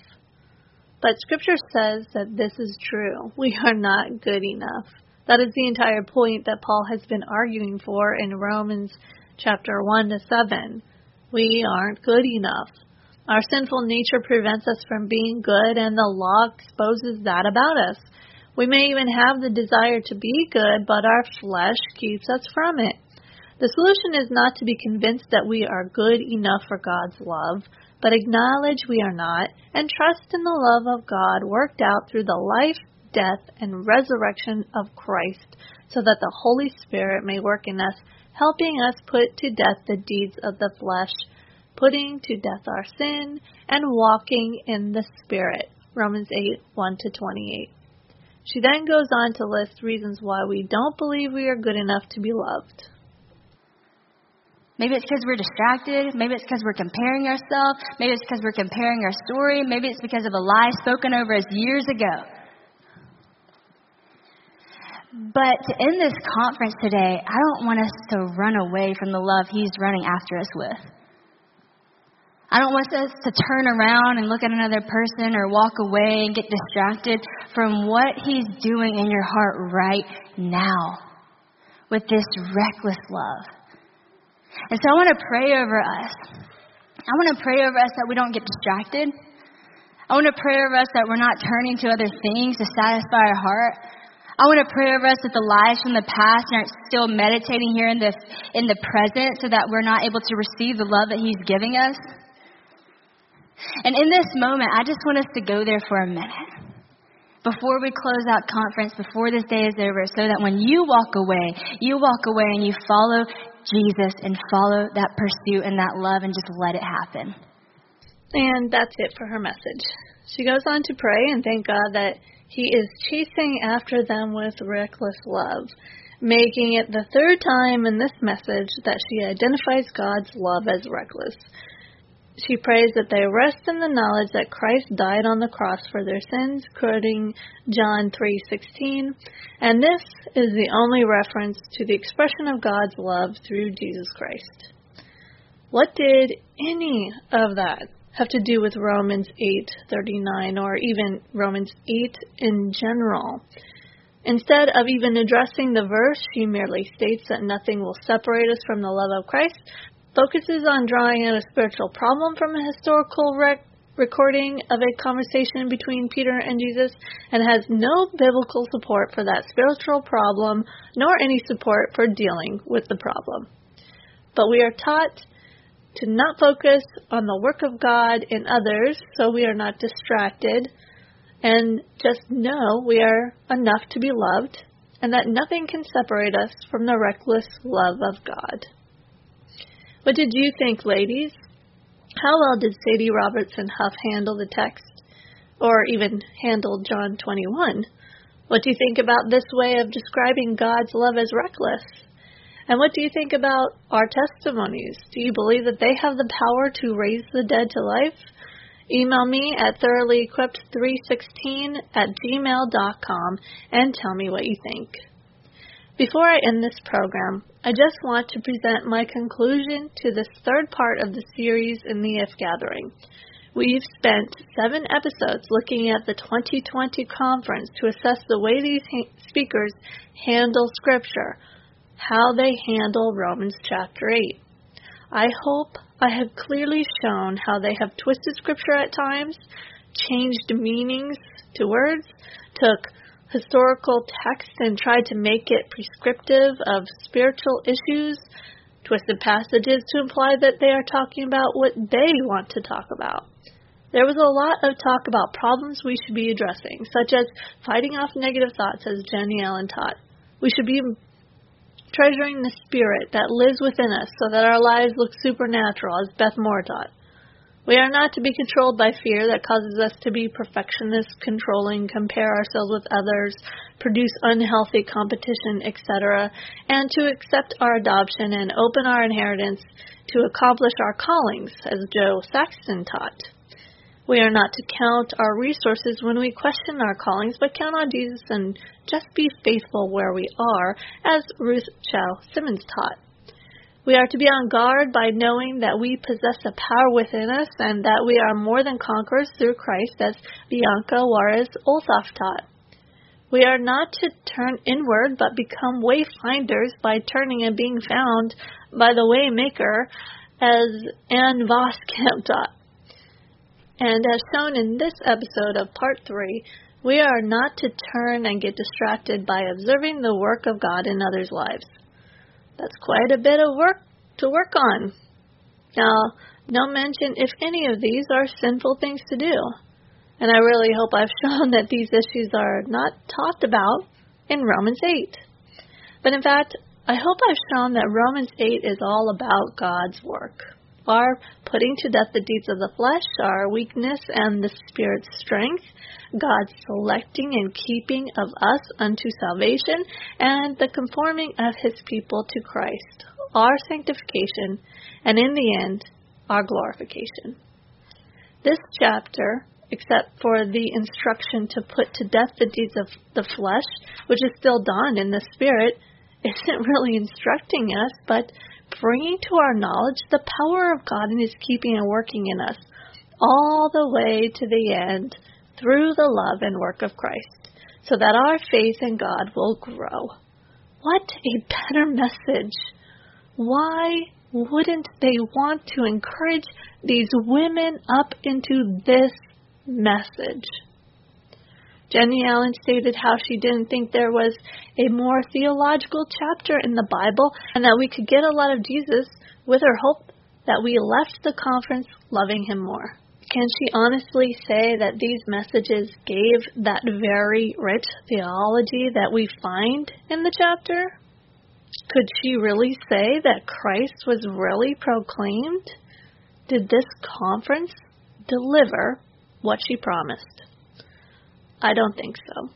But Scripture says that this is true. We are not good enough. That is the entire point that Paul has been arguing for in Romans chapter 1 to 7. We aren't good enough. Our sinful nature prevents us from being good, and the law exposes that about us. We may even have the desire to be good, but our flesh keeps us from it. The solution is not to be convinced that we are good enough for God's love, but acknowledge we are not and trust in the love of God worked out through the life, death, and resurrection of Christ, so that the Holy Spirit may work in us, helping us put to death the deeds of the flesh, putting to death our sin, and walking in the Spirit. Romans 8 1 to 28. She then goes on to list reasons why we don't believe we are good enough to be loved. Maybe it's because we're distracted. Maybe it's because we're comparing ourselves. Maybe it's because we're comparing our story. Maybe it's because of a lie spoken over us years ago. But end this conference today, I don't want us to run away from the love He's running after us with. I don't want us to turn around and look at another person or walk away and get distracted from what He's doing in your heart right now with this reckless love. And so I want to pray over us. I want to pray over us that we don't get distracted. I want to pray over us that we're not turning to other things to satisfy our heart. I want to pray over us that the lies from the past aren't still meditating here in the, in the present so that we're not able to receive the love that He's giving us. And in this moment, I just want us to go there for a minute. Before we close out conference, before this day is over, so that when you walk away, you walk away and you follow Jesus and follow that pursuit and that love and just let it happen. And that's it for her message. She goes on to pray and thank God that He is chasing after them with reckless love, making it the third time in this message that she identifies God's love as reckless. She prays that they rest in the knowledge that Christ died on the cross for their sins, quoting John 3:16, and this is the only reference to the expression of God's love through Jesus Christ. What did any of that have to do with Romans 8:39 or even Romans 8 in general. Instead of even addressing the verse, she merely states that nothing will separate us from the love of Christ, focuses on drawing out a spiritual problem from a historical rec- recording of a conversation between Peter and Jesus, and has no biblical support for that spiritual problem, nor any support for dealing with the problem. But we are taught to not focus on the work of God in others so we are not distracted and just know we are enough to be loved and that nothing can separate us from the reckless love of God. What did you think, ladies? How well did Sadie Robertson Huff handle the text? Or even handle John 21? What do you think about this way of describing God's love as reckless? And what do you think about our testimonies? Do you believe that they have the power to raise the dead to life? Email me at thoroughly-equipped316 at gmail.com and tell me what you think. Before I end this program, I just want to present my conclusion to this third part of the series in the If Gathering. We've spent seven episodes looking at the 2020 conference to assess the way these ha- speakers handle Scripture, how they handle Romans chapter 8. I hope I have clearly shown how they have twisted Scripture at times, changed meanings to words, took historical text and tried to make it prescriptive of spiritual issues, twisted passages to imply that they are talking about what they want to talk about. There was a lot of talk about problems we should be addressing, such as fighting off negative thoughts, as Jennie Allen taught. We should be treasuring the spirit that lives within us so that our lives look supernatural, as Beth Moore taught. We are not to be controlled by fear that causes us to be perfectionists, controlling, compare ourselves with others, produce unhealthy competition, etc., and to accept our adoption and open our inheritance to accomplish our callings, as Jo Saxton taught. We are not to count our resources when we question our callings, but count on Jesus and just be faithful where we are, as Ruth Chou Simons taught. We are to be on guard by knowing that we possess a power within us and that we are more than conquerors through Christ, as Bianca Juarez Olthoff taught. We are not to turn inward, but become wayfinders by turning and being found by the waymaker, as Ann Voskamp taught. And as shown in this episode of Part 3, we are not to turn and get distracted by observing the work of God in others' lives. That's quite a bit of work to work on. Now, no mention if any of these are sinful things to do. And I really hope I've shown that these issues are not talked about in Romans 8. But in fact, I hope I've shown that Romans 8 is all about God's work. Our putting to death the deeds of the flesh, our weakness and the Spirit's strength, God's selecting and keeping of us unto salvation, and the conforming of his people to Christ, our sanctification, and in the end, our glorification. This chapter, except for the instruction to put to death the deeds of the flesh, which is still done in the Spirit, isn't really instructing us, but bringing to our knowledge the power of God in His keeping and working in us, all the way to the end through the love and work of Christ, so that our faith in God will grow. What a better message! Why wouldn't they want to encourage these women up into this message? Jennie Allen stated how she didn't think there was a more theological chapter in the Bible and that we could get a lot of Jesus with her hope that we left the conference loving him more. Can she honestly say that these messages gave that very rich theology that we find in the chapter? Could she really say that Christ was really proclaimed? Did this conference deliver what she promised? I don't think so.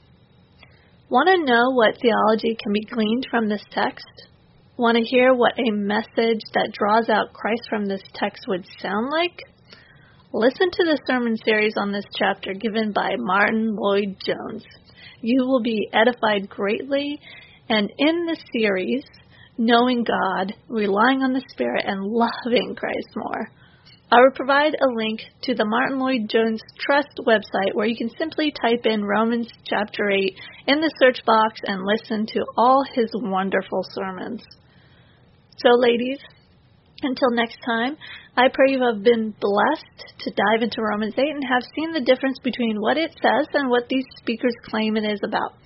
Want to know what theology can be gleaned from this text? Want to hear what a message that draws out Christ from this text would sound like? Listen to the sermon series on this chapter given by Martyn Lloyd-Jones. You will be edified greatly, and in this series, knowing God, relying on the Spirit, and loving Christ more. I will provide a link to the Martyn Lloyd-Jones Trust website where you can simply type in Romans chapter 8 in the search box and listen to all his wonderful sermons. So, ladies, until next time, I pray you have been blessed to dive into Romans 8 and have seen the difference between what it says and what these speakers claim it is about.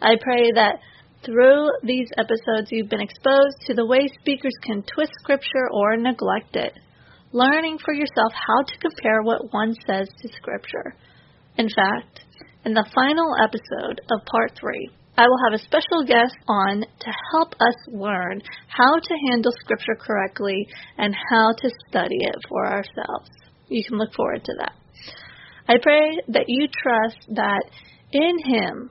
I pray that through these episodes you've been exposed to the way speakers can twist Scripture or neglect it learning for yourself how to compare what one says to Scripture. In fact, in the final episode of Part 3, I will have a special guest on to help us learn how to handle Scripture correctly and how to study it for ourselves. You can look forward to that. I pray that you trust that in Him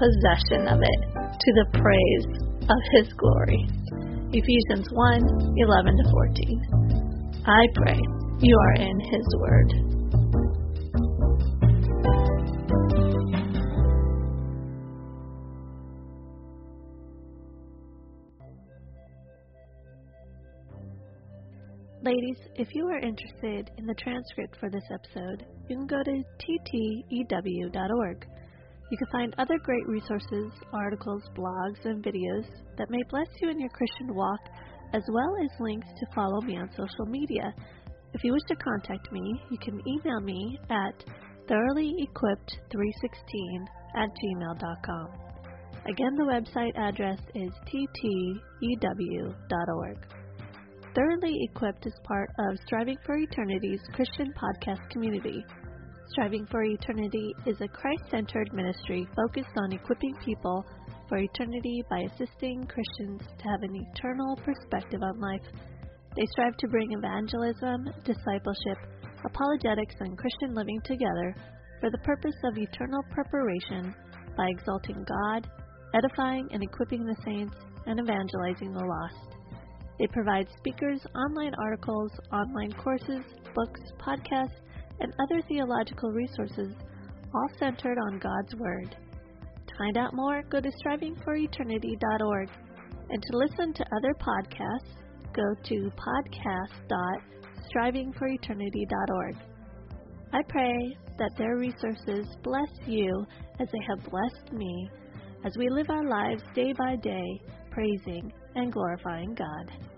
possession of it to the praise of his glory. Ephesians 1 11 to 14. I pray you are in his word. Ladies, if you are interested in the transcript for this episode, you can go to ttew.org. You can find other great resources, articles, blogs, and videos that may bless you in your Christian walk, as well as links to follow me on social media. If you wish to contact me, you can email me at thoroughlyequipped316 at gmail.com. Again, the website address is ttew.org. Thoroughly Equipped is part of Striving for Eternity's Christian podcast community. Striving for Eternity is a Christ centered ministry focused on equipping people for eternity by assisting Christians to have an eternal perspective on life. They strive to bring evangelism, discipleship, apologetics, and Christian living together for the purpose of eternal preparation by exalting God, edifying and equipping the saints, and evangelizing the lost. They provide speakers, online articles, online courses, books, podcasts, and other theological resources, all centered on God's Word. To find out more, go to strivingforeternity.org. And to listen to other podcasts, go to podcast.strivingforeternity.org. I pray that their resources bless you as they have blessed me as we live our lives day by day, praising and glorifying God.